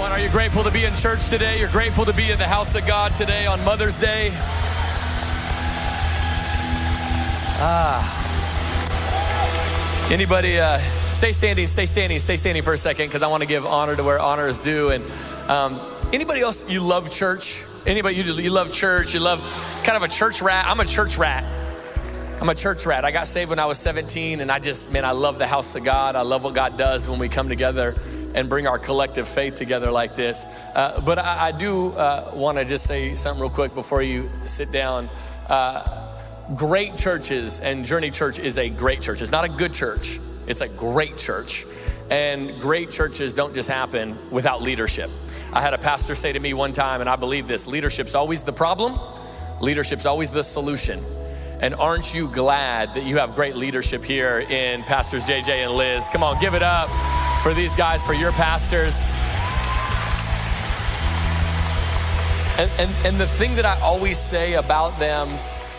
Are you grateful to be in church today? You're grateful to be in the house of God today on Mother's Day? Ah. Anybody, uh, stay standing, stay standing, stay standing for a second because I want to give honor to where honor is due. And um, anybody else, you love church? Anybody, you, you love church? You love kind of a church rat? I'm a church rat. I'm a church rat. I got saved when I was 17, and I just, man, I love the house of God. I love what God does when we come together and bring our collective faith together like this. Uh, but I, I do uh, want to just say something real quick before you sit down. Uh, great churches, and Journey Church is a great church. It's not a good church, it's a great church. And great churches don't just happen without leadership. I had a pastor say to me one time, and I believe this leadership's always the problem, leadership's always the solution. And aren't you glad that you have great leadership here in Pastors JJ and Liz? Come on, give it up for these guys, for your pastors. And, and, and the thing that I always say about them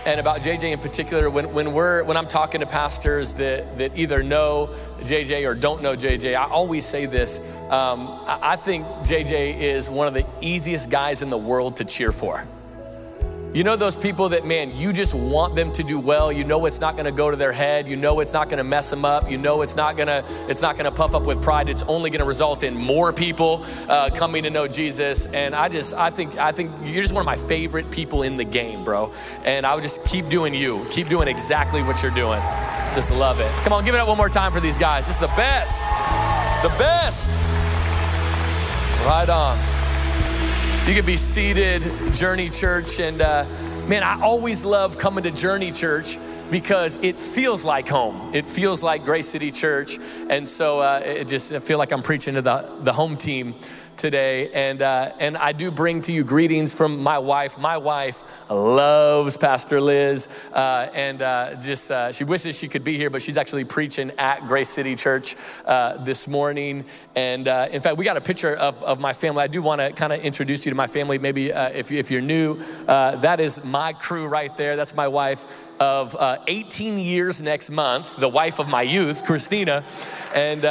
and about JJ in particular, when, when, we're, when I'm talking to pastors that, that either know JJ or don't know JJ, I always say this. Um, I think JJ is one of the easiest guys in the world to cheer for. You know those people that, man, you just want them to do well. You know it's not going to go to their head. You know it's not going to mess them up. You know it's not going to it's not going to puff up with pride. It's only going to result in more people uh, coming to know Jesus. And I just I think I think you're just one of my favorite people in the game, bro. And I would just keep doing you. Keep doing exactly what you're doing. Just love it. Come on, give it up one more time for these guys. It's the best. The best. Right on. You can be seated, Journey Church. And uh, man, I always love coming to Journey Church because it feels like home. It feels like Grace City Church. And so uh, it just I feel like I'm preaching to the, the home team today. And, uh, and I do bring to you greetings from my wife. My wife loves Pastor Liz. Uh, and uh, just, uh, she wishes she could be here, but she's actually preaching at Grace City Church uh, this morning. And uh, in fact, we got a picture of, of my family. I do want to kind of introduce you to my family. Maybe if, if you're new, that is my crew right there. That's my wife of 18 years next month, the wife of my youth, Christina. And uh,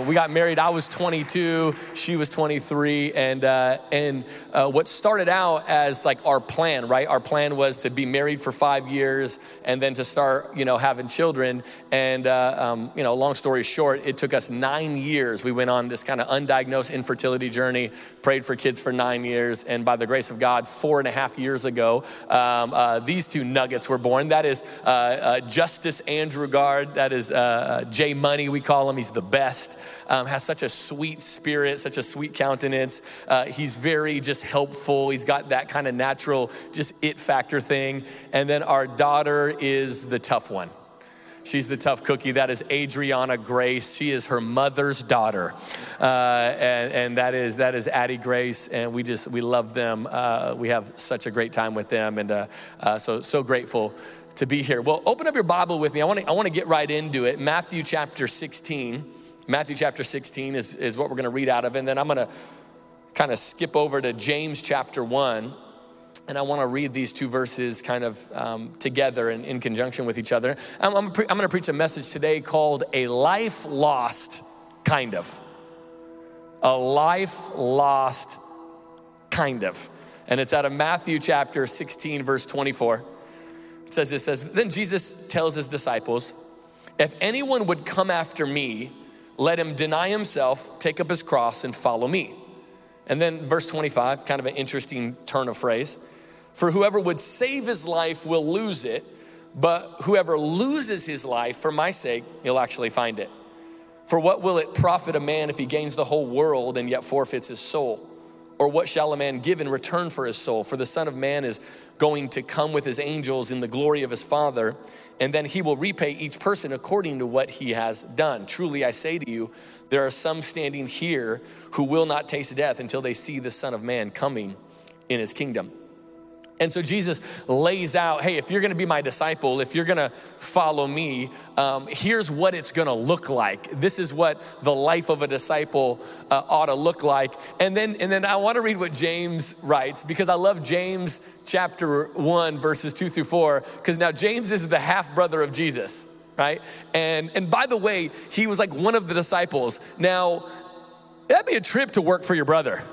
uh, we got married. I was 22, she was 23. And, uh, and uh, what started out as like our plan, right? Our plan was to be married for five years and then to start, you know, having children. And, uh, um, you know, long story short, it took us nine years. We went on this kind of undiagnosed infertility journey, prayed for kids for nine years. And by the grace of God, four and a half years ago, um, uh, these two nuggets were born. That is Justice Andrew Guard. That is Jay Money, we call him. He's the best, um, has such a sweet spirit, such a sweet countenance. Uh, he's very just helpful. He's got that kind of natural, just it factor thing. And then our daughter is the tough one. She's the tough cookie. That is Adriana Grace. She is her mother's daughter, uh, and, and, that is that is Addie Grace. And we just we love them. Uh, we have such a great time with them, and uh, uh so so grateful to be here. Well, open up your Bible with me. I want to I want to get right into it. Matthew chapter 16. Matthew chapter 16 is, is what we're to read out of. And then I'm to kind of skip over to James chapter 1. And I want to read these two verses kind of um, together and in conjunction with each other. I'm, I'm, pre- I'm going to preach a message today called A Life Lost Kind of. A Life Lost Kind of. And it's out of Matthew chapter 16, verse 24. Says this says, Then Jesus tells his disciples, If anyone would come after me, let him deny himself, take up his cross, and follow me. And then verse 25, kind of an interesting turn of phrase. For whoever would save his life will lose it, but whoever loses his life for my sake, he'll actually find it. For what will it profit a man if he gains the whole world and yet forfeits his soul? Or what shall a man give in return for his soul? For the Son of Man is going to come with his angels in the glory of his Father, and then he will repay each person according to what he has done. Truly, I say to you, there are some standing here who will not taste death until they see the Son of Man coming in his kingdom. And so Jesus lays out hey, if you're gonna be my disciple, if you're gonna follow me, um, here's what it's gonna look like. This is what the life of a disciple uh, ought to look like. And then, and then I wanna read what James writes because I love James chapter 1, verses 2 through 4, because now James is the half brother of Jesus, right? And, and by the way, he was like one of the disciples. Now, that'd be a trip to work for your brother.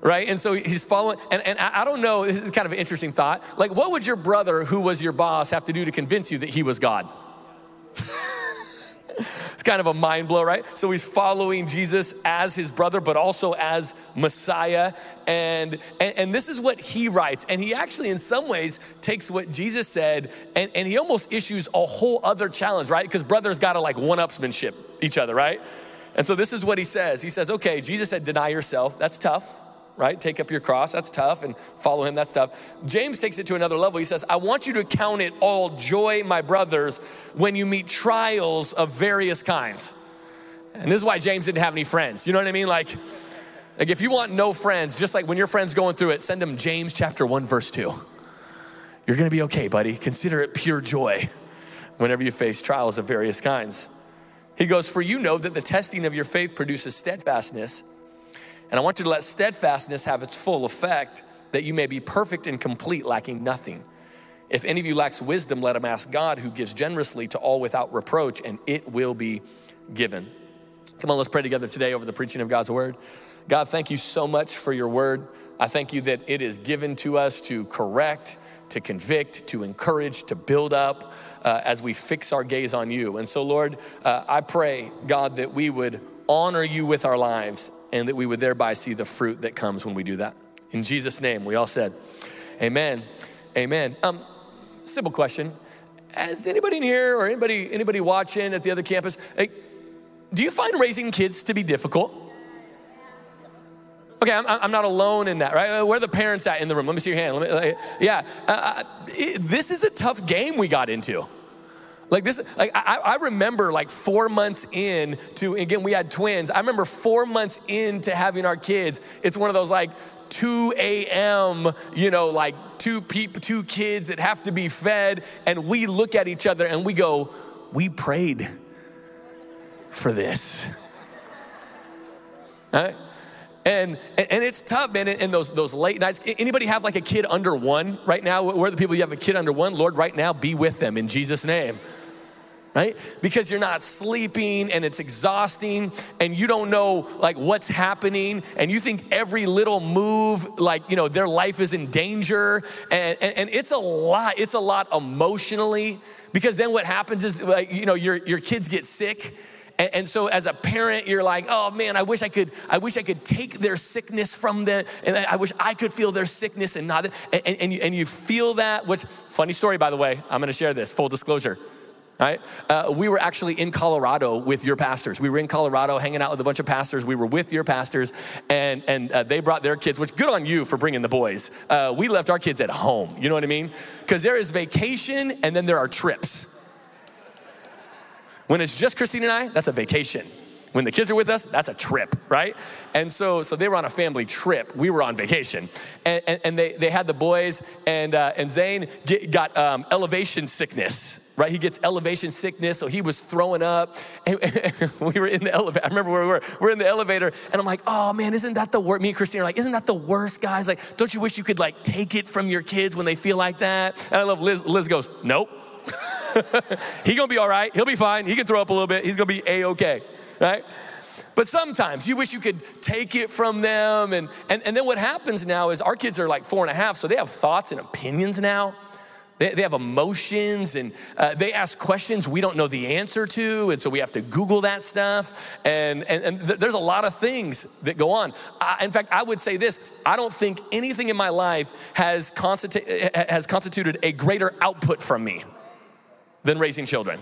Right? And so he's following, and, and I don't know, this is kind of an interesting thought. Like, what would your brother, who was your boss, have to do to convince you that he was God? it's kind of a mind blow, right? So he's following Jesus as his brother, but also as Messiah. And, and, and, this is what he writes. And he actually, in some ways, takes what Jesus said and, and he almost issues a whole other challenge, right? Because brothers got to like one upsmanship each other, right? And so this is what he says. He says, okay, Jesus said, deny yourself. That's tough, right? Take up your cross. That's tough. And follow him. That's tough. James takes it to another level. He says, I want you to count it all joy, my brothers, when you meet trials of various kinds. And this is why James didn't have any friends. You know what I mean? Like, like if you want no friends, just like when your friend's going through it, send them James chapter 1, verse 2. You're gonna be okay, buddy. Consider it pure joy whenever you face trials of various kinds. He goes, For you know that the testing of your faith produces steadfastness. And I want you to let steadfastness have its full effect, that you may be perfect and complete, lacking nothing. If any of you lacks wisdom, let him ask God, who gives generously to all without reproach, and it will be given. Come on, let's pray together today over the preaching of God's word. God, thank you so much for your word. I thank you that it is given to us to correct, to convict, to encourage, to build up uh, as we fix our gaze on you. And so, Lord, uh, I pray, God, that we would honor you with our lives and that we would thereby see the fruit that comes when we do that. In Jesus' name, we all said, Amen. Amen. Um, simple question. Has anybody in here or anybody anybody watching at the other campus, hey, do you find raising kids to be difficult? Okay, I'm, I'm, not alone in that, right? Where are the parents at in the room? Let me see your hand. Me, yeah, uh, uh, this is a tough game we got into. Like this, like I, I, remember like four months in to, again, we had twins. I remember four months into having our kids. It's one of those like 2 a.m., you know, like two people, two kids that have to be fed. And we look at each other and we go, we prayed for this. Right? And, and it's tough, man, in those, those late nights. Anybody have like a kid under one right now? Where are the people you have a kid under one? Lord, right now, be with them in Jesus' name right? Because you're not sleeping and it's exhausting and you don't know like what's happening and you think every little move, like, you know, their life is in danger. And, and, and it's a lot, it's a lot emotionally because then what happens is, like, you know, your, your kids get sick and, and, so as a parent, you're like, oh man, I wish I could, I wish I could take their sickness from them. And I wish I could feel their sickness and not, and, and, and, you, and you feel that. which, funny story, by the way, I'm gonna share this, full disclosure right? Uh, we were actually in Colorado with your pastors. We were in Colorado hanging out with a bunch of pastors. We were with your pastors, and, and uh, they brought their kids, which good on you for bringing the boys. Uh, we left our kids at home, you know what I mean? Because there is vacation and then there are trips. When it's just Christine and I, that's a vacation. When the kids are with us, that's a trip, right? And so, so they were on a family trip. We were on vacation, and, and, and they, they had the boys, and uh, and Zane get, got um, elevation sickness, right? He gets elevation sickness, so he was throwing up. And, and we were in the elevator. I remember where we were. We're in the elevator, and I'm like, oh man, isn't that the worst? Me and Christine are like, isn't that the worst, guys? Like, don't you wish you could like take it from your kids when they feel like that? And I love Liz. Liz goes, nope. he gonna be all right. He'll be fine. He can throw up a little bit. He's gonna be a-okay, right? But sometimes you wish you could take it from them. And, and, and then what happens now is our kids are like four and a half, so they have thoughts and opinions now. They, they have emotions and uh, they ask questions we don't know the answer to. And so we have to Google that stuff. And, and, and th- there's a lot of things that go on. I, in fact, I would say this I don't think anything in my life has, constitu- has constituted a greater output from me than raising children.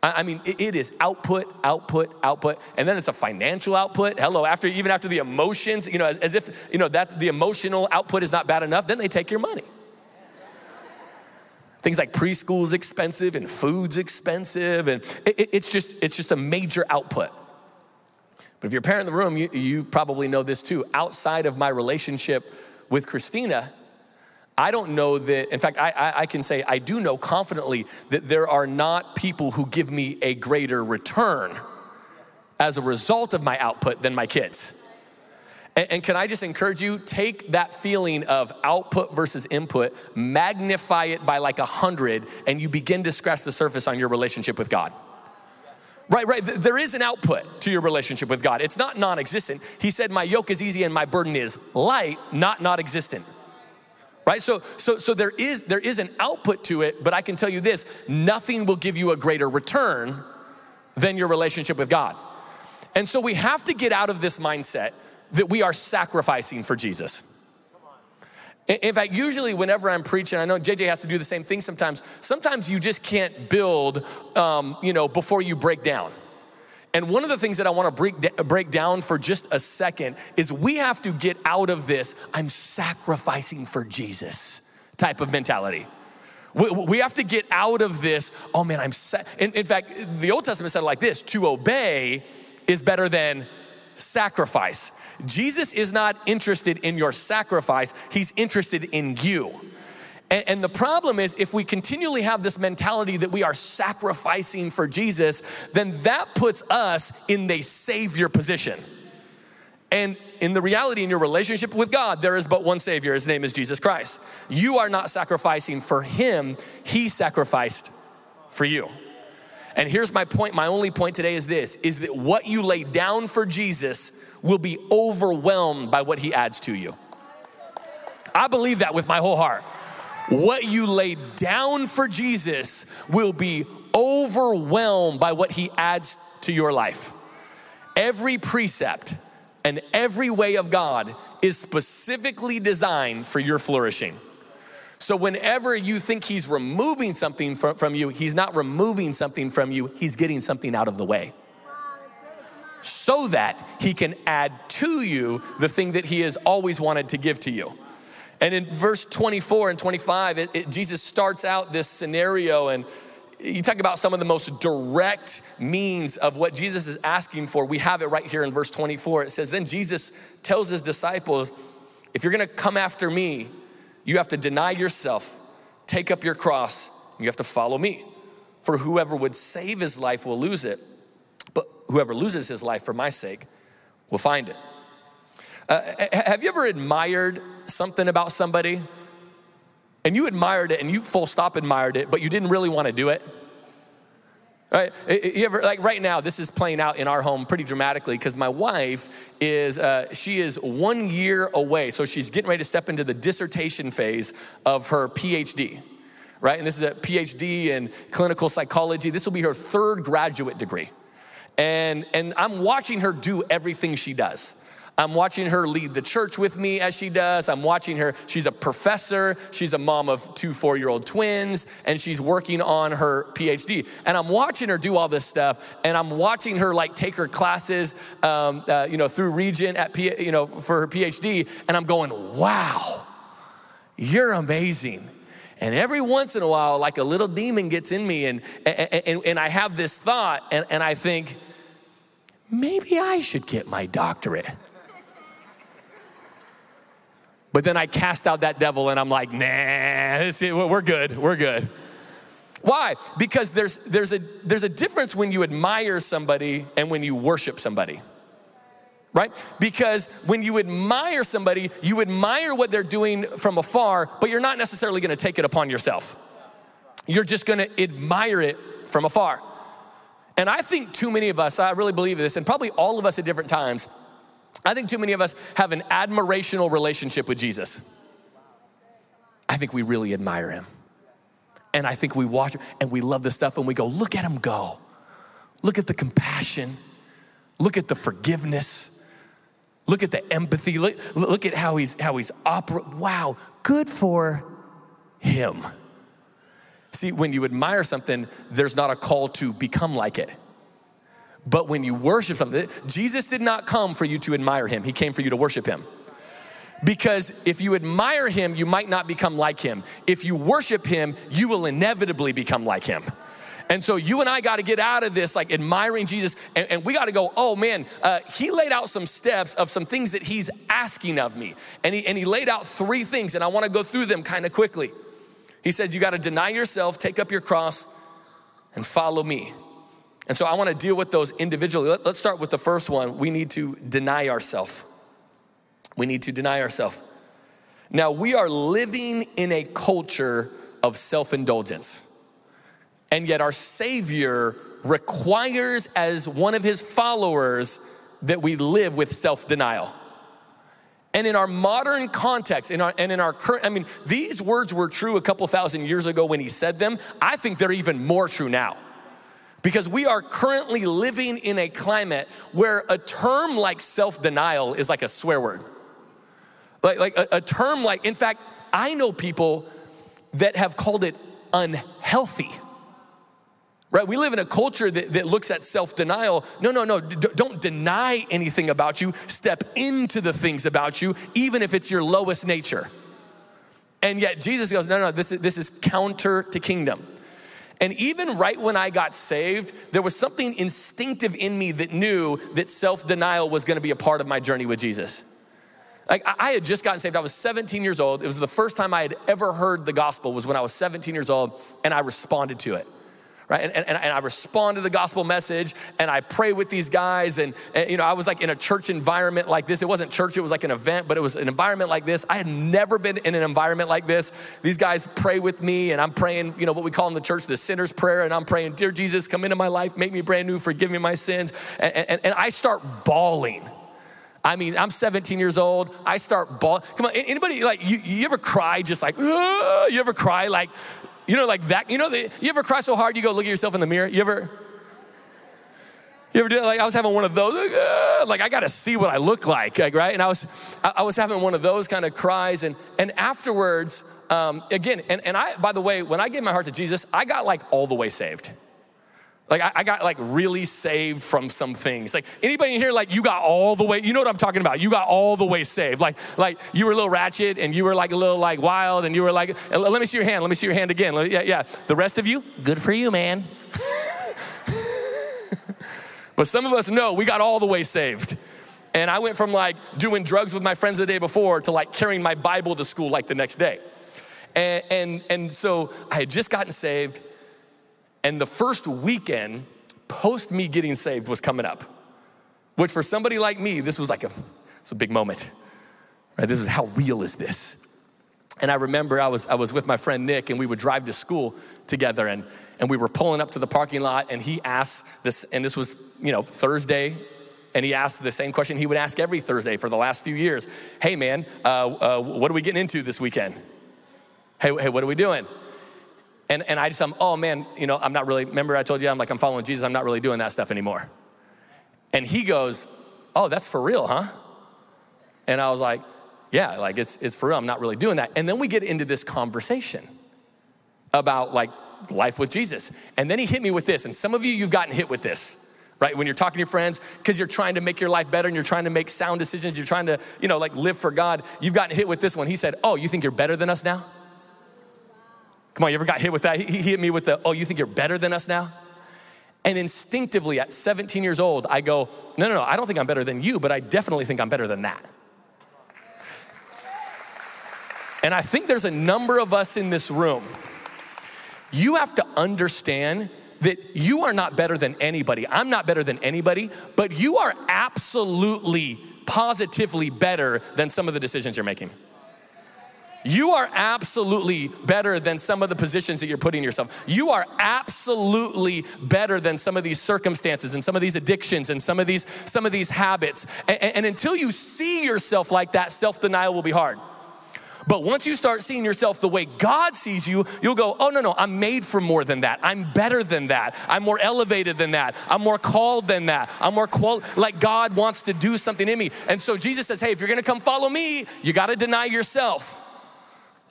I mean, it is output, output, output, and then it's a financial output. Hello, after even after the emotions, you know, as if you know that the emotional output is not bad enough, then they take your money. Things like preschool is expensive and food's expensive, and it, it's just it's just a major output. But if you're a parent in the room, you, you probably know this too. Outside of my relationship with Christina, I don't know that, in fact, I, I, I, can say I do know confidently that there are not people who give me a greater return as a result of my output than my kids. And, and can I just encourage you, take that feeling of output versus input, magnify it by like a hundred, and you begin to scratch the surface on your relationship with God Right, right. There is an output to your relationship with God. It's not non existent. He said, My yoke is easy and my burden is light, not not existent. Right? So, so, so there, is, there is an output to it, but I can tell you this nothing will give you a greater return than your relationship with God. And so we have to get out of this mindset that we are sacrificing for Jesus. In fact, usually whenever I'm preaching, I know JJ has to do the same thing sometimes. Sometimes you just can't build, um, you know, before you break down. And one of the things that I want to break, break down for just a second is we have to get out of this I'm sacrificing for Jesus type of mentality. We, we have to get out of this, oh man, I'm, sa-. In, in fact, the Old Testament said it like this to obey is better than sacrifice. Jesus is not interested in your sacrifice, he's interested in you. And, the problem is, if we continually have this mentality that we are sacrificing for Jesus, then that puts us in the savior position. And in the reality, in your relationship with God, there is but one Savior. His name is Jesus Christ. You are not sacrificing for Him, He sacrificed for you. And here's my point my only point today is this is that what you lay down for Jesus will be overwhelmed by what he adds to you. I believe that with my whole heart. What you lay down for Jesus will be overwhelmed by what he adds to your life. Every precept and every way of God is specifically designed for your flourishing. So, whenever you think he's removing something from, you, he's not removing something from you, he's getting something out of the way so that he can add to you the thing that he has always wanted to give to you. And in verse 24 and 25, it, it, Jesus starts out this scenario, and you talk about some of the most direct means of what Jesus is asking for. We have it right here in verse 24. It says, Then Jesus tells his disciples, If you're gonna come after me, you have to deny yourself, take up your cross, you have to follow me. For whoever would save his life will lose it but whoever loses his life for my sake will find it. Uh, have you ever admired something about somebody and you admired it and you full stop admired it, but you didn't really want to do it? Right? You ever, like right now, this is playing out in our home pretty dramatically because my wife is, uh, she is one year away. So she's getting ready to step into the dissertation phase of her PhD, right? And this is a PhD in clinical psychology. This will be her third graduate degree. And, and I'm watching her do everything she does. I'm watching her lead the church with me as she does. I'm watching her. She's a professor. She's a mom of two four year old twins, and she's working on her PhD. And I'm watching her do all this stuff, and I'm watching her like take her classes, um, uh, you know, through Regent at P, you know for her PhD. And I'm going, wow, you're amazing. And every once in a while, like a little demon gets in me, and and, and, and I have this thought, and, and I think maybe I should get my doctorate. But then I cast out that devil and I'm like, nah, we're good, we're good. Why? Because there's, there's, a, there's a difference when you admire somebody and when you worship somebody. Right? Because when you admire somebody, you admire what they're doing from afar, but you're not necessarily gonna take it upon yourself. You're just gonna admire it from afar. And I think too many of us, I really believe this, and probably all of us at different times, I think too many of us have an admirational relationship with Jesus. I think we really admire him. And I think we watch and we love the stuff and we go, look at him go. Look at the compassion. Look at the forgiveness. Look at the empathy. Look, look at how he's how he's opera. Wow, good for him. See, when you admire something, there's not a call to become like it. But when you worship something, Jesus did not come for you to admire him, he came for you to worship him. Because if you admire him, you might not become like him. If you worship him, you will inevitably become like him. And so you and I got to get out of this, like admiring Jesus, and, and we got to go, oh man, uh, he laid out some steps of some things that he's asking of me. And he, and he laid out three things, and I want to go through them kind of quickly. He says, You got to deny yourself, take up your cross, and follow me. And so I want to deal with those individually. Let's start with the first one. We need to deny ourselves. We need to deny ourselves. Now, we are living in a culture of self indulgence, and yet our Savior requires, as one of his followers, that we live with self denial. And in our modern context, in our, and in our current, I mean, these words were true a couple thousand years ago when he said them. I think they're even more true now. Because we are currently living in a climate where a term like self denial is like a swear word. Like, like a, a term like, in fact, I know people that have called it unhealthy. Right? We live in a culture that, that looks at self denial. No, no, no. D- don't deny anything about you. Step into the things about you, even if it's your lowest nature. And yet Jesus goes, no, no, this is, this is counter to kingdom. And even right when I got saved, there was something instinctive in me that knew that self denial was gonna be a part of my journey with Jesus. Like I had just gotten saved. I was 17 years old. It was the first time I had ever heard the gospel was when I was 17 years old and I responded to it. Right? And, and, and I respond to the gospel message and I pray with these guys. And, and, you know, I was like in a church environment like this. It wasn't church, it was like an event, but it was an environment like this. I had never been in an environment like this. These guys pray with me and I'm praying, you know, what we call in the church the sinner's prayer. And I'm praying, Dear Jesus, come into my life, make me brand new, forgive me my sins. And, and, and I start bawling I mean, I'm 17 years old. I start bawling. Come on, anybody like you, you ever cry just like, you ever cry like, you know, like that? You know, the, you ever cry so hard you go look at yourself in the mirror? You ever? You ever do it? Like I was having one of those, like, like I got to see what I look like, like, right? And I was, I was having one of those kind of cries, and and afterwards, um, again, and and I, by the way, when I gave my heart to Jesus, I got like all the way saved. Like I, I, got like really saved from some things. Like anybody in here, like you got all the way. You know what I'm talking about? You got all the way saved. Like like you were a little ratchet and you were like a little like wild and you were like, let me see your hand. Let me see your hand again. Yeah yeah. The rest of you, good for you, man. but some of us know we got all the way saved. And I went from like doing drugs with my friends the day before to like carrying my Bible to school like the next day. And, and, and so I had just gotten saved and the first weekend post me getting saved was coming up, which for somebody like me, this was like a, it's a big moment. Right? This is how real is this? And I remember I was, I was with my friend Nick and we would drive to school together and, and we were pulling up to the parking lot and he asked this, and this was, you know, Thursday. And he asked the same question he would ask every Thursday for the last few years. Hey man, uh, uh, what are we getting into this weekend? Hey, hey, what are we doing? And, and I just, I'm, oh man, you know, I'm not really, remember I told you, I'm like, I'm following Jesus, I'm not really doing that stuff anymore. And he goes, oh, that's for real, huh? And I was like, yeah, like it's, it's for real, I'm not really doing that. And then we get into this conversation about like life with Jesus. And then he hit me with this, and some of you, you've gotten hit with this right? When you're talking to your friends, because you're trying to make your life better and you're trying to make sound decisions, you're trying to, you know, like live for God, you've gotten hit with this one. He said, Oh, you think you're better than us now? Come on, you ever got hit with that? He hit me with the, oh, you think you're better than us now? And instinctively at 17 years old, I go, no, no, no, I don't think I'm better than you, but I definitely think I'm better than that. And I think there's a number of us in this room. You have to understand that you are not better than anybody. I'm not better than anybody, but you are absolutely, positively better than some of the decisions you're making. You are absolutely better than some of the positions that you're putting yourself. You are absolutely better than some of these circumstances and some of these addictions and some of these some of these habits. And, and until you see yourself like that, self-denial will be hard. But once you start seeing yourself the way God sees you, you'll go, oh, no, no, I'm made for more than that. I'm better than that. I'm more elevated than that. I'm more called than that. I'm more qual- like God wants to do something in me. And so Jesus says, hey, if you're gonna come follow me, you gotta deny yourself.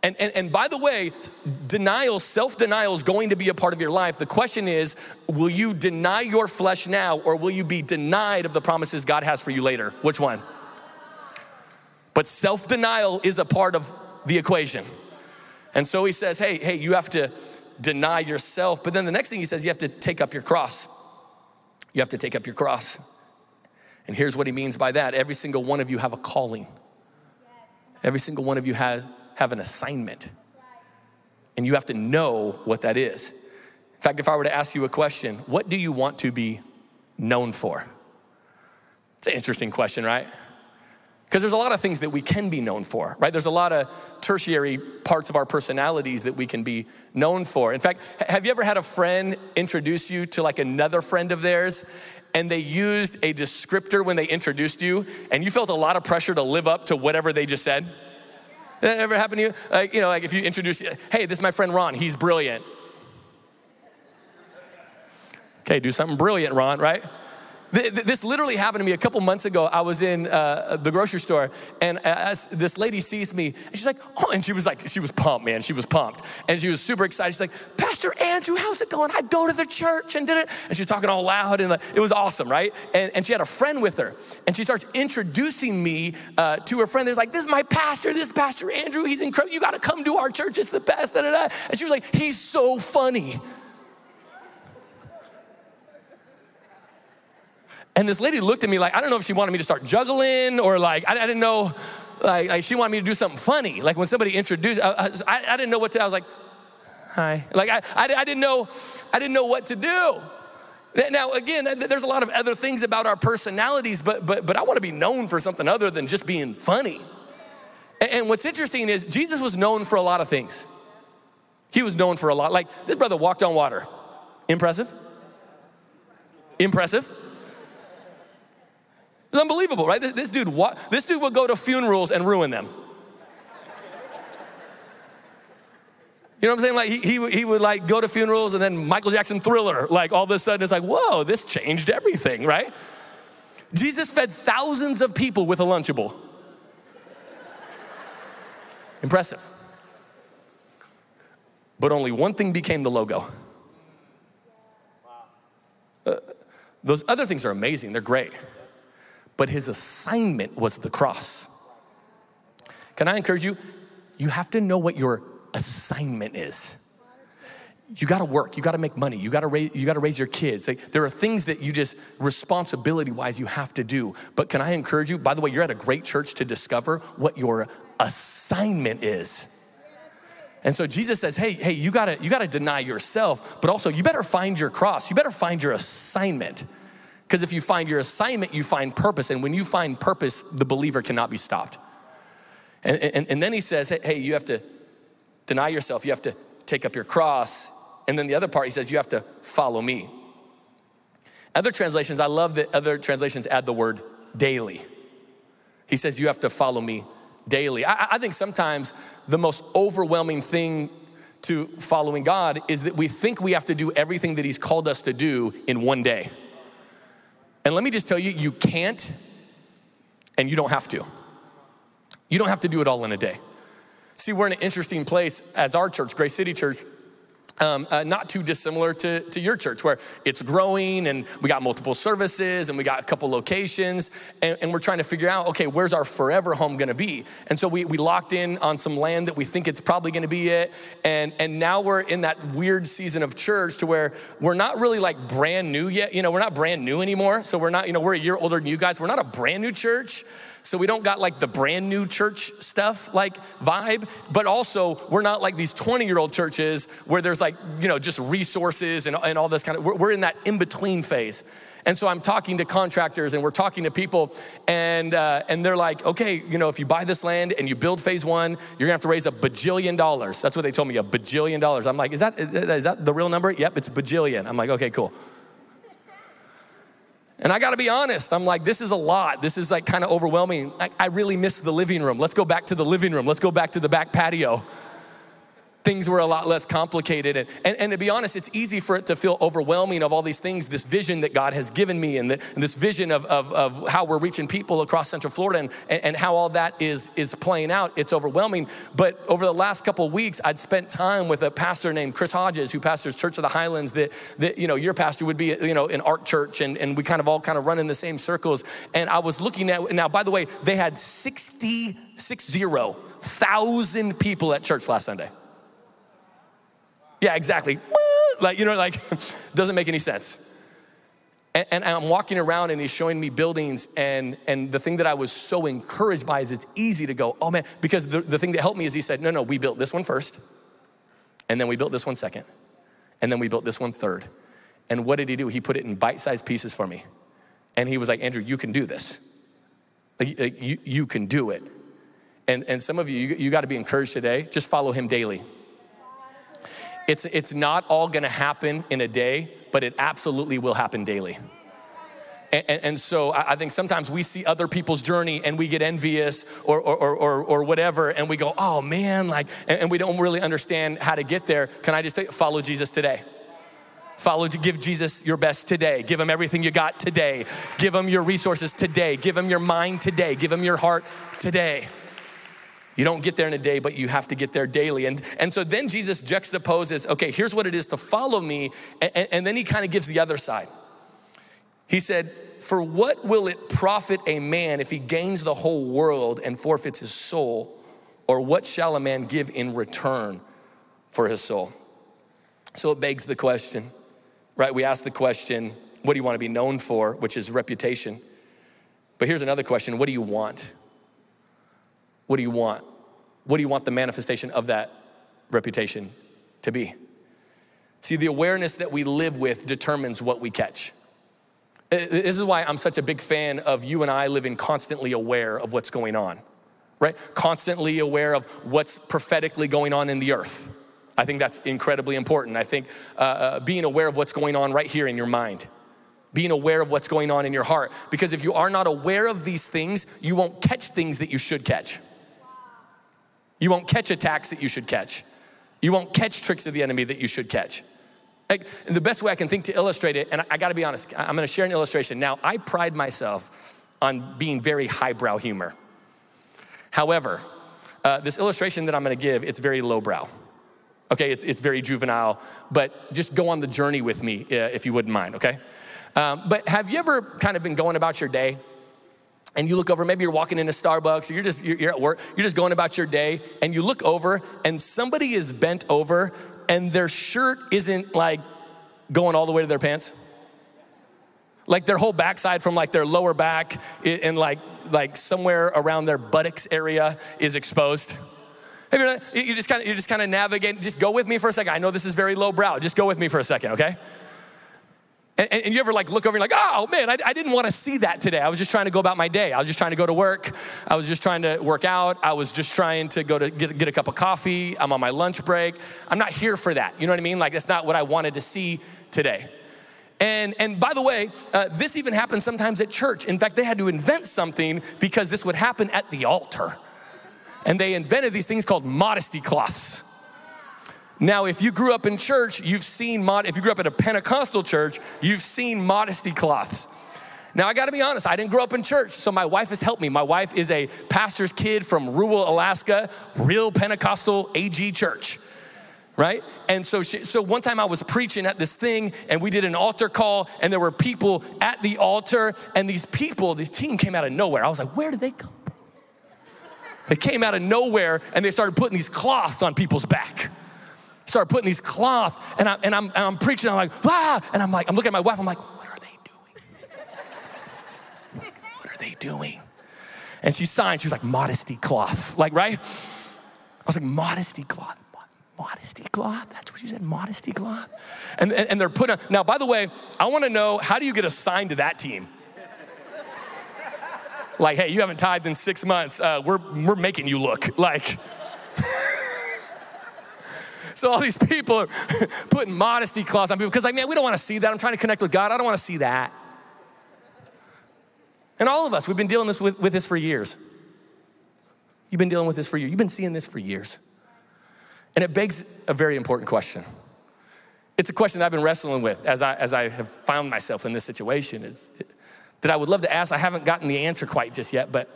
And, and, and by the way, denial, self denial is going to be a part of your life. The question is will you deny your flesh now or will you be denied of the promises God has for you later? Which one? But self denial is a part of the equation. And so he says, hey, hey, you have to deny yourself. But then the next thing he says, you have to take up your cross. You have to take up your cross. And here's what he means by that every single one of you have a calling. Every single one of you has have an assignment. And you have to know what that is. In fact, if I were to ask you a question, what do you want to be known for? It's an interesting question, right? Because there's a lot of things that we can be known for, right? There's a lot of tertiary parts of our personalities that we can be known for. In fact, have you ever had a friend introduce you to like another friend of theirs and they used a descriptor when they introduced you and you felt a lot of pressure to live up to whatever they just said? That ever happened to you? Like, you know, like if you introduce, hey, this is my friend Ron, he's brilliant. Okay, do something brilliant, Ron, right? This literally happened to me a couple months ago. I was in uh, the grocery store, and this lady sees me, and she's like, "Oh!" And she was like, she was pumped, man. She was pumped, and she was super excited. She's like, "Pastor Andrew, how's it going? I go to the church and did it." And she's talking all loud, and it was awesome, right? And, and she had a friend with her, and she starts introducing me uh, to her friend. There's like, "This is my pastor. This is Pastor Andrew. He's incredible. You got to come to our church. It's the best." Da, da, da. And she was like, "He's so funny." And this lady looked at me like, I don't know if she wanted me to start juggling or like, I, I didn't know, like, like, she wanted me to do something funny. Like when somebody introduced, I, I, I didn't know what to, I was like, hi. Like I, I, didn't know, I didn't know what to do. Now, again, there's a lot of other things about our personalities, but, but, but I want to be known for something other than just being funny. And, and what's interesting is Jesus was known for a lot of things. He was known for a lot. Like this brother walked on water. Impressive? Impressive? It's unbelievable, right? This dude, this dude would go to funerals and ruin them. You know what I'm saying? Like he, he, he would like go to funerals and then Michael Jackson thriller, like all of a sudden it's like, whoa, this changed everything, right? Jesus fed thousands of people with a Lunchable. Impressive. But only one thing became the logo. Uh, those other things are amazing, they're great but his assignment was the cross. Can I encourage you? You have to know what your assignment is. You got to work. You got to make money. You got to raise. You got to raise your kids. Like, there are things that you just responsibility-wise you have to do. But can I encourage you? By the way, you're at a great church to discover what your assignment is. And so Jesus says, "Hey, hey, you gotta you gotta deny yourself, but also you better find your cross. You better find your assignment." Because if you find your assignment, you find purpose. And when you find purpose, the believer cannot be stopped. And, and, and then he says, hey, hey, you have to deny yourself, you have to take up your cross. And then the other part, he says, you have to follow me. Other translations, I love that other translations add the word daily. He says, you have to follow me daily. I, I think sometimes the most overwhelming thing to following God is that we think we have to do everything that He's called us to do in one day. And let me just tell you, you can't and you don't have to. You don't have to do it all in a day. See, we're in an interesting place as our church, Grace City Church um, uh, not too dissimilar to, to your church, where it's growing and we got multiple services and we got a couple locations, and, and we're trying to figure out, okay, where's our forever home gonna be? And so we, we locked in on some land that we think it's probably gonna be it, and, and now we're in that weird season of church to where we're not really like brand new yet. You know, we're not brand new anymore, so we're not, you know, we're a year older than you guys. We're not a brand new church. So we don't got like the brand new church stuff like vibe, but also we're not like these 20 year old churches where there's like, you know, just resources and, and all this kind of, we're, we're in that in between phase. And so I'm talking to contractors and we're talking to people and, uh, and they're like, okay, you know, if you buy this land and you build phase one, you're gonna have to raise a bajillion dollars. That's what they told me, a bajillion dollars. I'm like, is that, is that the real number? Yep, it's bajillion. I'm like, okay, cool. And I gotta be honest, I'm like, this is a lot. This is like kind of overwhelming. I, I really miss the living room. Let's go back to the living room. Let's go back to the back patio things were a lot less complicated. And, and, and, to be honest, it's easy for it to feel overwhelming of all these things, this vision that God has given me, and, the, and this vision of, of, of, how we're reaching people across Central Florida and, and how all that is, is playing out. It's overwhelming. But over the last couple weeks, I'd spent time with a pastor named Chris Hodges, who pastors Church of the Highlands, that, that you know, your pastor would be, you know, in ARC Church, and, and we kind of all kind of run in the same circles. And I was looking at, now, by the way, they had 60, 60,000 people at church last Sunday. Yeah, exactly. Like, you know, like, doesn't make any sense. And, and, I'm walking around and he's showing me buildings. And, and the thing that I was so encouraged by is it's easy to go, oh man, because the, the thing that helped me is he said, no, no, we built this one first. And then we built this one second. And then we built this one third. And what did he do? He put it in bite sized pieces for me. And he was like, Andrew, you can do this. you, you can do it. And, and some of you, you, you got to be encouraged today. Just follow him daily. It's, it's not all gonna happen in a day, but it absolutely will happen daily. And, and, and, so I think sometimes we see other people's journey and we get envious or, or, or, or whatever, and we go, oh man, like, and, and we don't really understand how to get there. Can I just say, follow Jesus today? Follow give Jesus your best today. Give him everything you got today. Give him your resources today. Give him your mind today. Give him your heart today. You don't get there in a day, but you have to get there daily. And, and so then Jesus juxtaposes okay, here's what it is to follow me. And, and then he kind of gives the other side. He said, For what will it profit a man if he gains the whole world and forfeits his soul? Or what shall a man give in return for his soul? So it begs the question, right? We ask the question, What do you want to be known for? Which is reputation. But here's another question What do you want? What do you want? What do you want the manifestation of that reputation to be? See, the awareness that we live with determines what we catch. This is why I'm such a big fan of you and I living constantly aware of what's going on, right? Constantly aware of what's prophetically going on in the earth. I think that's incredibly important. I think uh, uh, being aware of what's going on right here in your mind, being aware of what's going on in your heart. Because if you are not aware of these things, you won't catch things that you should catch. You won't catch attacks that you should catch. You won't catch tricks of the enemy that you should catch. Like, the best way I can think to illustrate it, and I, I gotta be honest, I'm gonna share an illustration. Now, I pride myself on being very highbrow humor. However, uh, this illustration that I'm gonna give, it's very lowbrow. Okay, it's, it's very juvenile, but just go on the journey with me uh, if you wouldn't mind, okay? Um, but have you ever kind of been going about your day and you look over, maybe you're walking into Starbucks, or you're just you're, at work, you're just going about your day, and you look over, and somebody is bent over, and their shirt isn't like going all the way to their pants. Like their whole backside from like their lower back and like like somewhere around their buttocks area is exposed. You just kind of you just kind of navigate. Just go with me for a second. I know this is very low brow. Just go with me for a second, okay? And, and, you ever like look over and like, oh man, I, I didn't want to see that today. I was just trying to go about my day. I was just trying to go to work. I was just trying to work out. I was just trying to go to get, get a cup of coffee. I'm on my lunch break. I'm not here for that. You know what I mean? Like that's not what I wanted to see today. And, and by the way, uh, this even happens sometimes at church. In fact, they had to invent something because this would happen at the altar. And they invented these things called modesty cloths. Now, if you grew up in church, you've seen, mod- if you grew up in a Pentecostal church, you've seen modesty cloths. Now, I gotta be honest, I didn't grow up in church, so my wife has helped me. My wife is a pastor's kid from rural Alaska, real Pentecostal AG church right? And so, she, so one time I was preaching at this thing, and we did an altar call, and there were people at the altar, and these people, this team came out of nowhere. I was like, where did they come? They came out of nowhere, and they started putting these cloths on people's back started putting these cloth, and, I, and, I'm, and I'm preaching. I'm like, ah, and I'm like, I'm looking at my wife. I'm like, what are they doing? what are they doing? And she signed. She was like, modesty cloth, like right. I was like, modesty cloth. Modesty cloth? That's what she said, modesty cloth. And, and, and they're putting, now, by the way, I wanna know how do you get assigned to that team? like, hey, you haven't tithed in six months. Uh, we're, we're making you look like. So all these people are putting modesty cloths on people because, like, man, we don't want to see that. I'm trying to connect with God. I don't want to see that. And all of us, we've been dealing this with, with this for years. You've been dealing with this for years. You've been seeing this for years. And it begs a very important question. It's a question that I've been wrestling with as I, as I have found myself in this situation. It's, it, that I would love to ask. I haven't gotten the answer quite just yet, but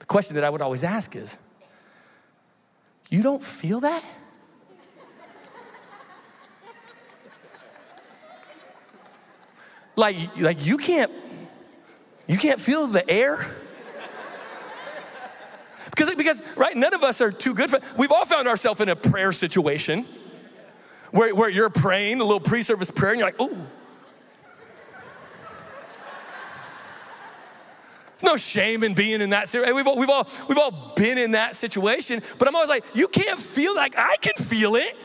the question that I would always ask is You don't feel that? Like, like you can't, you can't feel the air. Because, because, right, none of us are too good for We've all found ourselves in a prayer situation where, where you're praying, a little pre service prayer, and you're like, ooh. There's no shame in being in that situation. We've all, we've, all, we've all been in that situation, but I'm always like, you can't feel like I can feel it.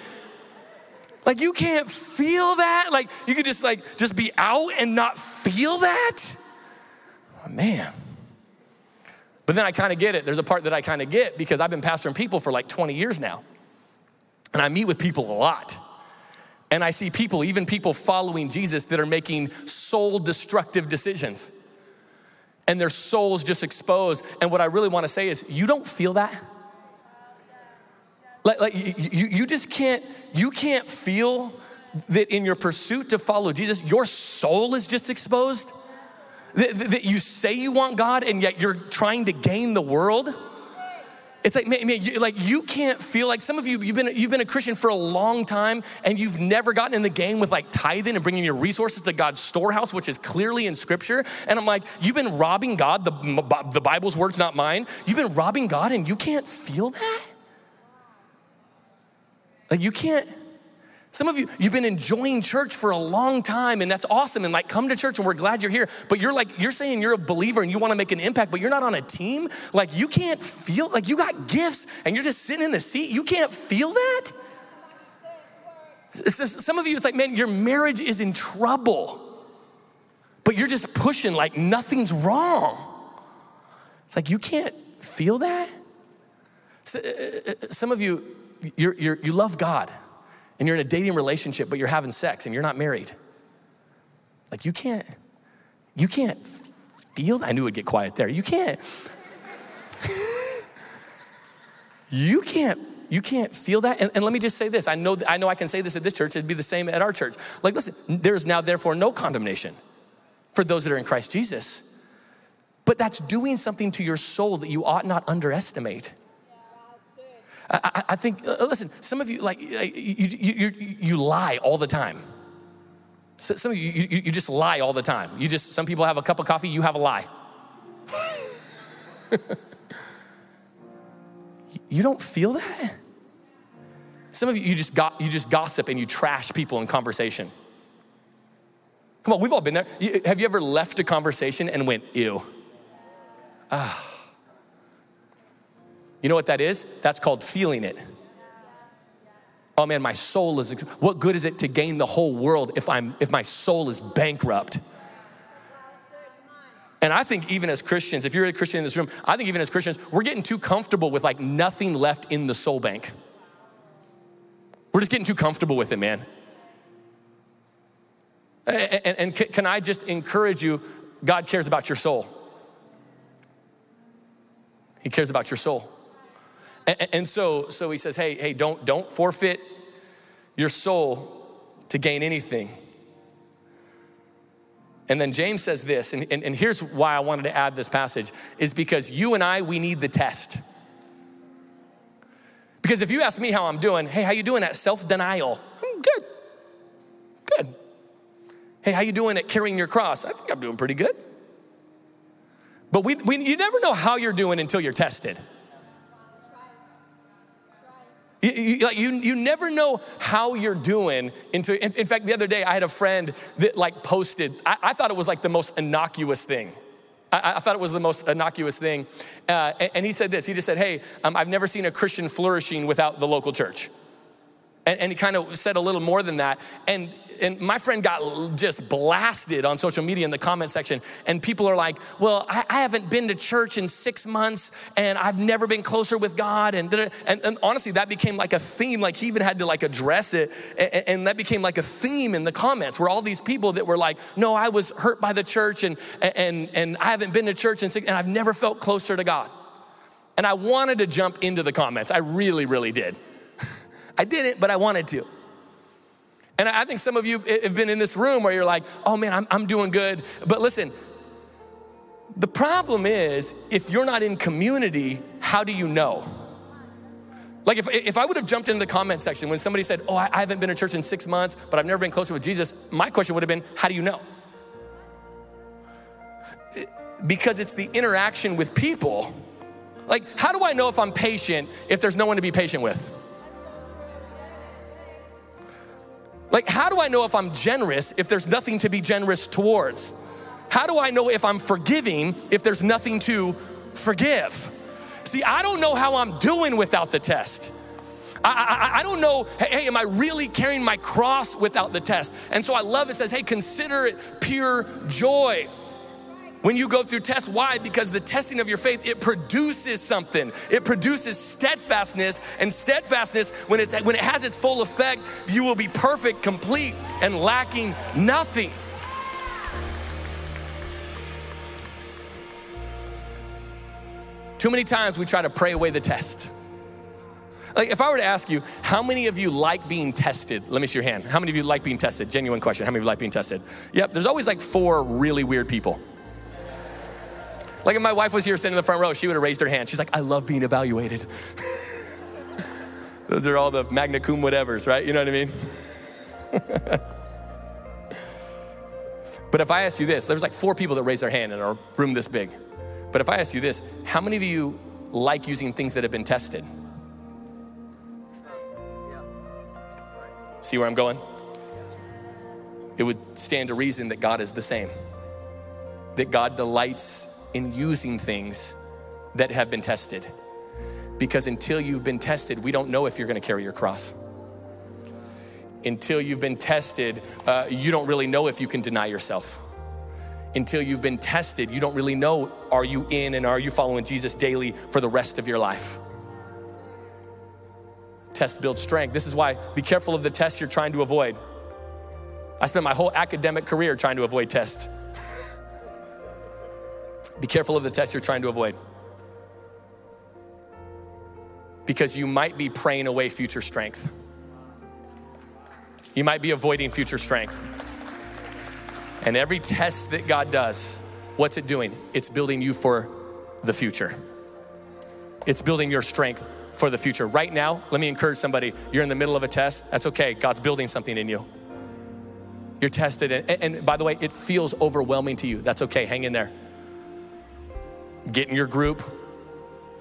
Like you can't feel that? Like you could just like just be out and not feel that? Oh, man. But then I kind of get it. There's a part that I kind of get because I've been pastoring people for like 20 years now. And I meet with people a lot. And I see people, even people following Jesus, that are making soul destructive decisions. And their soul's just exposed. And what I really want to say is, you don't feel that? Like, like you, you just can't, you can't feel that in your pursuit to follow Jesus, your soul is just exposed? That, that you say you want God and yet you're trying to gain the world? It's like, man, man you, like you can't feel like some of you, you've been, you've been a Christian for a long time and you've never gotten in the game with like tithing and bringing your resources to God's storehouse, which is clearly in scripture. And I'm like, you've been robbing God, the, the Bible's words, not mine. You've been robbing God and you can't feel that? Like you can't, some of you, you've been enjoying church for a long time, and that's awesome. And like, come to church, and we're glad you're here. But you're like, you're saying you're a believer and you want to make an impact, but you're not on a team. Like, you can't feel, like, you got gifts and you're just sitting in the seat. You can't feel that? Some of you, it's like, man, your marriage is in trouble, but you're just pushing like nothing's wrong. It's like, you can't feel that? Uh, uh, some of you, you're, you're, you love God and you're in a dating relationship, but you're having sex and you're not married. Like you can't, you can't feel, I knew it'd get quiet there. You can't, you can't, you can't feel that. And, and, let me just say this. I know, I know I can say this at this church. It'd be the same at our church. Like, listen, there's now therefore no condemnation for those that are in Christ Jesus. But that's doing something to your soul that you ought not underestimate. I, I think, uh, listen, some of you, like, you, you, you, you lie all the time. Some of you, you, you just lie all the time. You just, some people have a cup of coffee, you have a lie. you don't feel that? Some of you, you just, got, you just gossip and you trash people in conversation. Come on, we've all been there. Have you ever left a conversation and went, ew? Ah. You know what that is? That's called feeling it. Oh man, my soul is what good is it to gain the whole world if I'm if my soul is bankrupt? And I think even as Christians, if you're a Christian in this room, I think even as Christians, we're getting too comfortable with like nothing left in the soul bank. We're just getting too comfortable with it, man. And, and, can I just encourage you? God cares about your soul. He cares about your soul. And, so, so he says, hey, hey, don't, don't forfeit your soul to gain anything. And then James says this, and, and, and, here's why I wanted to add this passage, is because you and I, we need the test. Because if you ask me how I'm doing, hey, how you doing at self-denial? I'm good, good. Hey, how you doing at carrying your cross? I think I'm doing pretty good. But we, we, you never know how you're doing until you're tested. You, you, you, you, never know how you're doing until, in, in, fact, the other day I had a friend that like posted, I, I thought it was like the most innocuous thing. I, I thought it was the most innocuous thing. Uh, and, and, he said this, he just said, hey, um, I've never seen a Christian flourishing without the local church. And, and he kind of said a little more than that. And and my friend got just blasted on social media in the comment section. And people are like, well, I, I haven't been to church in six months and I've never been closer with God. And, and, and, honestly, that became like a theme. Like he even had to like address it. And, and that became like a theme in the comments where all these people that were like, no, I was hurt by the church and, and, and I haven't been to church in six, and I've never felt closer to God. And I wanted to jump into the comments. I really, really did. I didn't, but I wanted to. And I think some of you have been in this room where you're like, oh man, I'm, I'm doing good. But listen, the problem is if you're not in community, how do you know? Like if, if I would have jumped into the comment section when somebody said, oh, I, I haven't been to church in six months, but I've never been closer with Jesus, my question would have been, how do you know? Because it's the interaction with people. Like, how do I know if I'm patient if there's no one to be patient with? Like, how do I know if I'm generous if there's nothing to be generous towards? How do I know if I'm forgiving if there's nothing to forgive? See, I don't know how I'm doing without the test. I, I, I, don't know, hey, am I really carrying my cross without the test? And so I love it says, hey, consider it pure joy. When you go through tests, why? Because the testing of your faith, it produces something. It produces steadfastness, and steadfastness, when, it's, when it has its full effect, you will be perfect, complete, and lacking nothing. Too many times we try to pray away the test. Like if I were to ask you, how many of you like being tested? Let me see your hand. How many of you like being tested? Genuine question. How many of you like being tested? Yep, there's always like four really weird people. Like if my wife was here sitting in the front row, she would have raised her hand. She's like, I love being evaluated. Those are all the magna cum whatevers, right? You know what I mean? but if I ask you this, there's like four people that raise their hand in a room this big. But if I ask you this, how many of you like using things that have been tested? See where I'm going? It would stand to reason that God is the same. That God delights in using things that have been tested. Because until you've been tested, we don't know if you're gonna carry your cross. Until you've been tested, uh, you don't really know if you can deny yourself. Until you've been tested, you don't really know are you in and are you following Jesus daily for the rest of your life. Test builds strength. This is why be careful of the tests you're trying to avoid. I spent my whole academic career trying to avoid tests. Be careful of the test you're trying to avoid. Because you might be praying away future strength. You might be avoiding future strength. And every test that God does, what's it doing? It's building you for the future. It's building your strength for the future. Right now, let me encourage somebody you're in the middle of a test. That's okay. God's building something in you. You're tested. And, and by the way, it feels overwhelming to you. That's okay. Hang in there get in your group,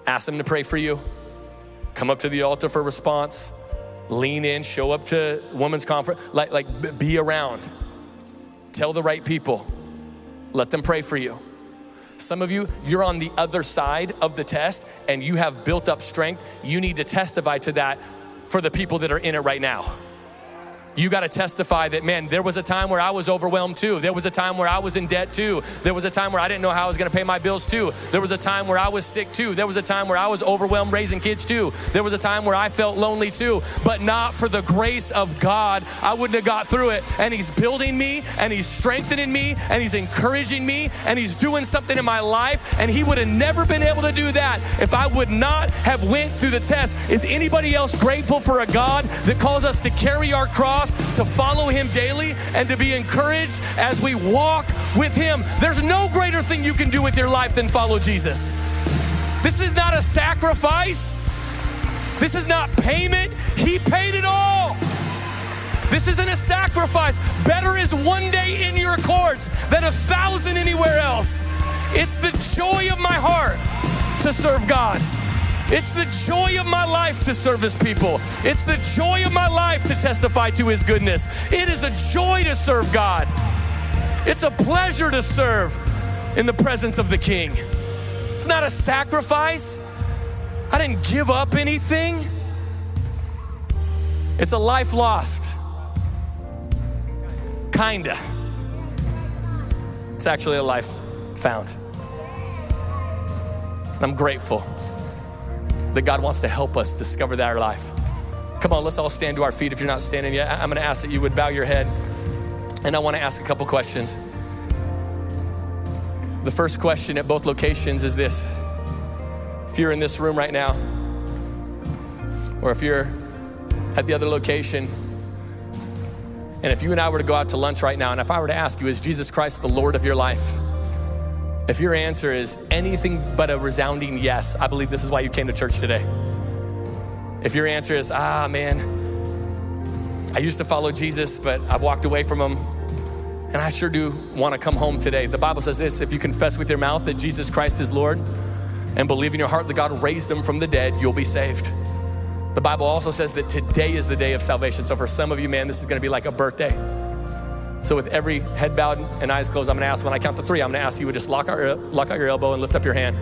ask them to pray for you, come up to the altar for response, lean in, show up to women's conference, like, like be around, tell the right people, let them pray for you. Some of you, you're on the other side of the test and you have built up strength. You need to testify to that for the people that are in it right now you got to testify that, man, there was a time where I was overwhelmed too. There was a time where I was in debt too. There was a time where I didn't know how I was going to pay my bills too. There was a time where I was sick too. There was a time where I was overwhelmed raising kids too. There was a time where I felt lonely too. But not for the grace of God, I wouldn't have got through it. And He's building me and He's strengthening me and He's encouraging me and He's doing something in my life. And He would have never been able to do that if I would not have went through the test. Is anybody else grateful for a God that calls us to carry our cross? To follow Him daily and to be encouraged as we walk with Him. There's no greater thing you can do with your life than follow Jesus. This is not a sacrifice, this is not payment. He paid it all. This isn't a sacrifice. Better is one day in your courts than a thousand anywhere else. It's the joy of my heart to serve God. It's the joy of my life to serve His people. It's the joy of my life to testify to His goodness. It is a joy to serve God. It's a pleasure to serve in the presence of the King. It's not a sacrifice. I didn't give up anything. It's a life lost. Kinda. It's actually a life found. I'm grateful that God wants to help us discover that our life. Come on, let's all stand to our feet. If you're not standing yet, I'm gonna ask that you would bow your head. And I wanna ask a couple questions. The first question at both locations is this If you're in this room right now, or if you're at the other location, and if you and I were to go out to lunch right now, and if I were to ask you, is Jesus Christ the Lord of your life? If your answer is anything but a resounding yes, I believe this is why you came to church today. If your answer is, ah, man, I used to follow Jesus, but I've walked away from him, and I sure do want to come home today. The Bible says this if you confess with your mouth that Jesus Christ is Lord and believe in your heart that God raised him from the dead, you'll be saved. The Bible also says that today is the day of salvation. So for some of you, man, this is going to be like a birthday. So with every head bowed and eyes closed, I'm gonna ask when I count to three, I'm gonna ask you to just lock out, your, lock out your elbow and lift up your hand.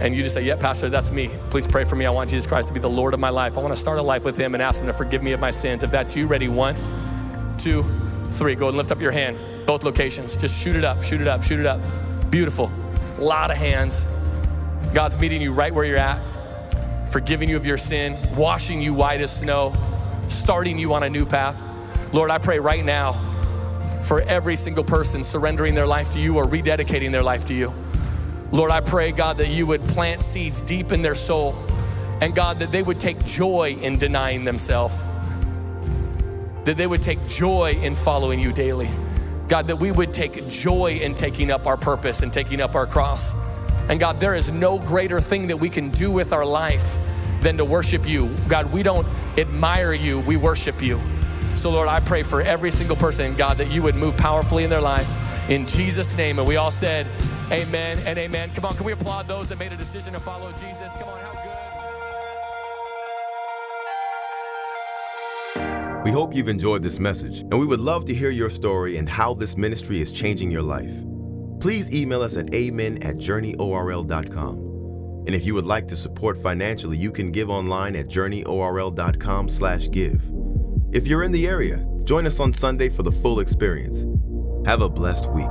And you just say, yeah, Pastor, that's me. Please pray for me. I want Jesus Christ to be the Lord of my life. I wanna start a life with him and ask him to forgive me of my sins. If that's you, ready, one, two, three. Go and lift up your hand. Both locations. Just shoot it up, shoot it up, shoot it up. Beautiful. A lot of hands. God's meeting you right where you're at, forgiving you of your sin, washing you white as snow, starting you on a new path. Lord, I pray right now for every single person surrendering their life to you or rededicating their life to you. Lord, I pray, God, that you would plant seeds deep in their soul, and God, that they would take joy in denying themselves, that they would take joy in following you daily. God, that we would take joy in taking up our purpose and taking up our cross. And God, there is no greater thing that we can do with our life than to worship you. God, we don't admire you, we worship you. So, Lord, I pray for every single person, God, that you would move powerfully in their life in Jesus' name. And we all said, Amen and amen. Come on, can we applaud those that made a decision to follow Jesus? Come on, how good. We hope you've enjoyed this message, and we would love to hear your story and how this ministry is changing your life. Please email us at amen at journeyorl.com. And if you would like to support financially, you can give online at journeyorl.com slash give. If you're in the area, join us on Sunday for the full experience. Have a blessed week.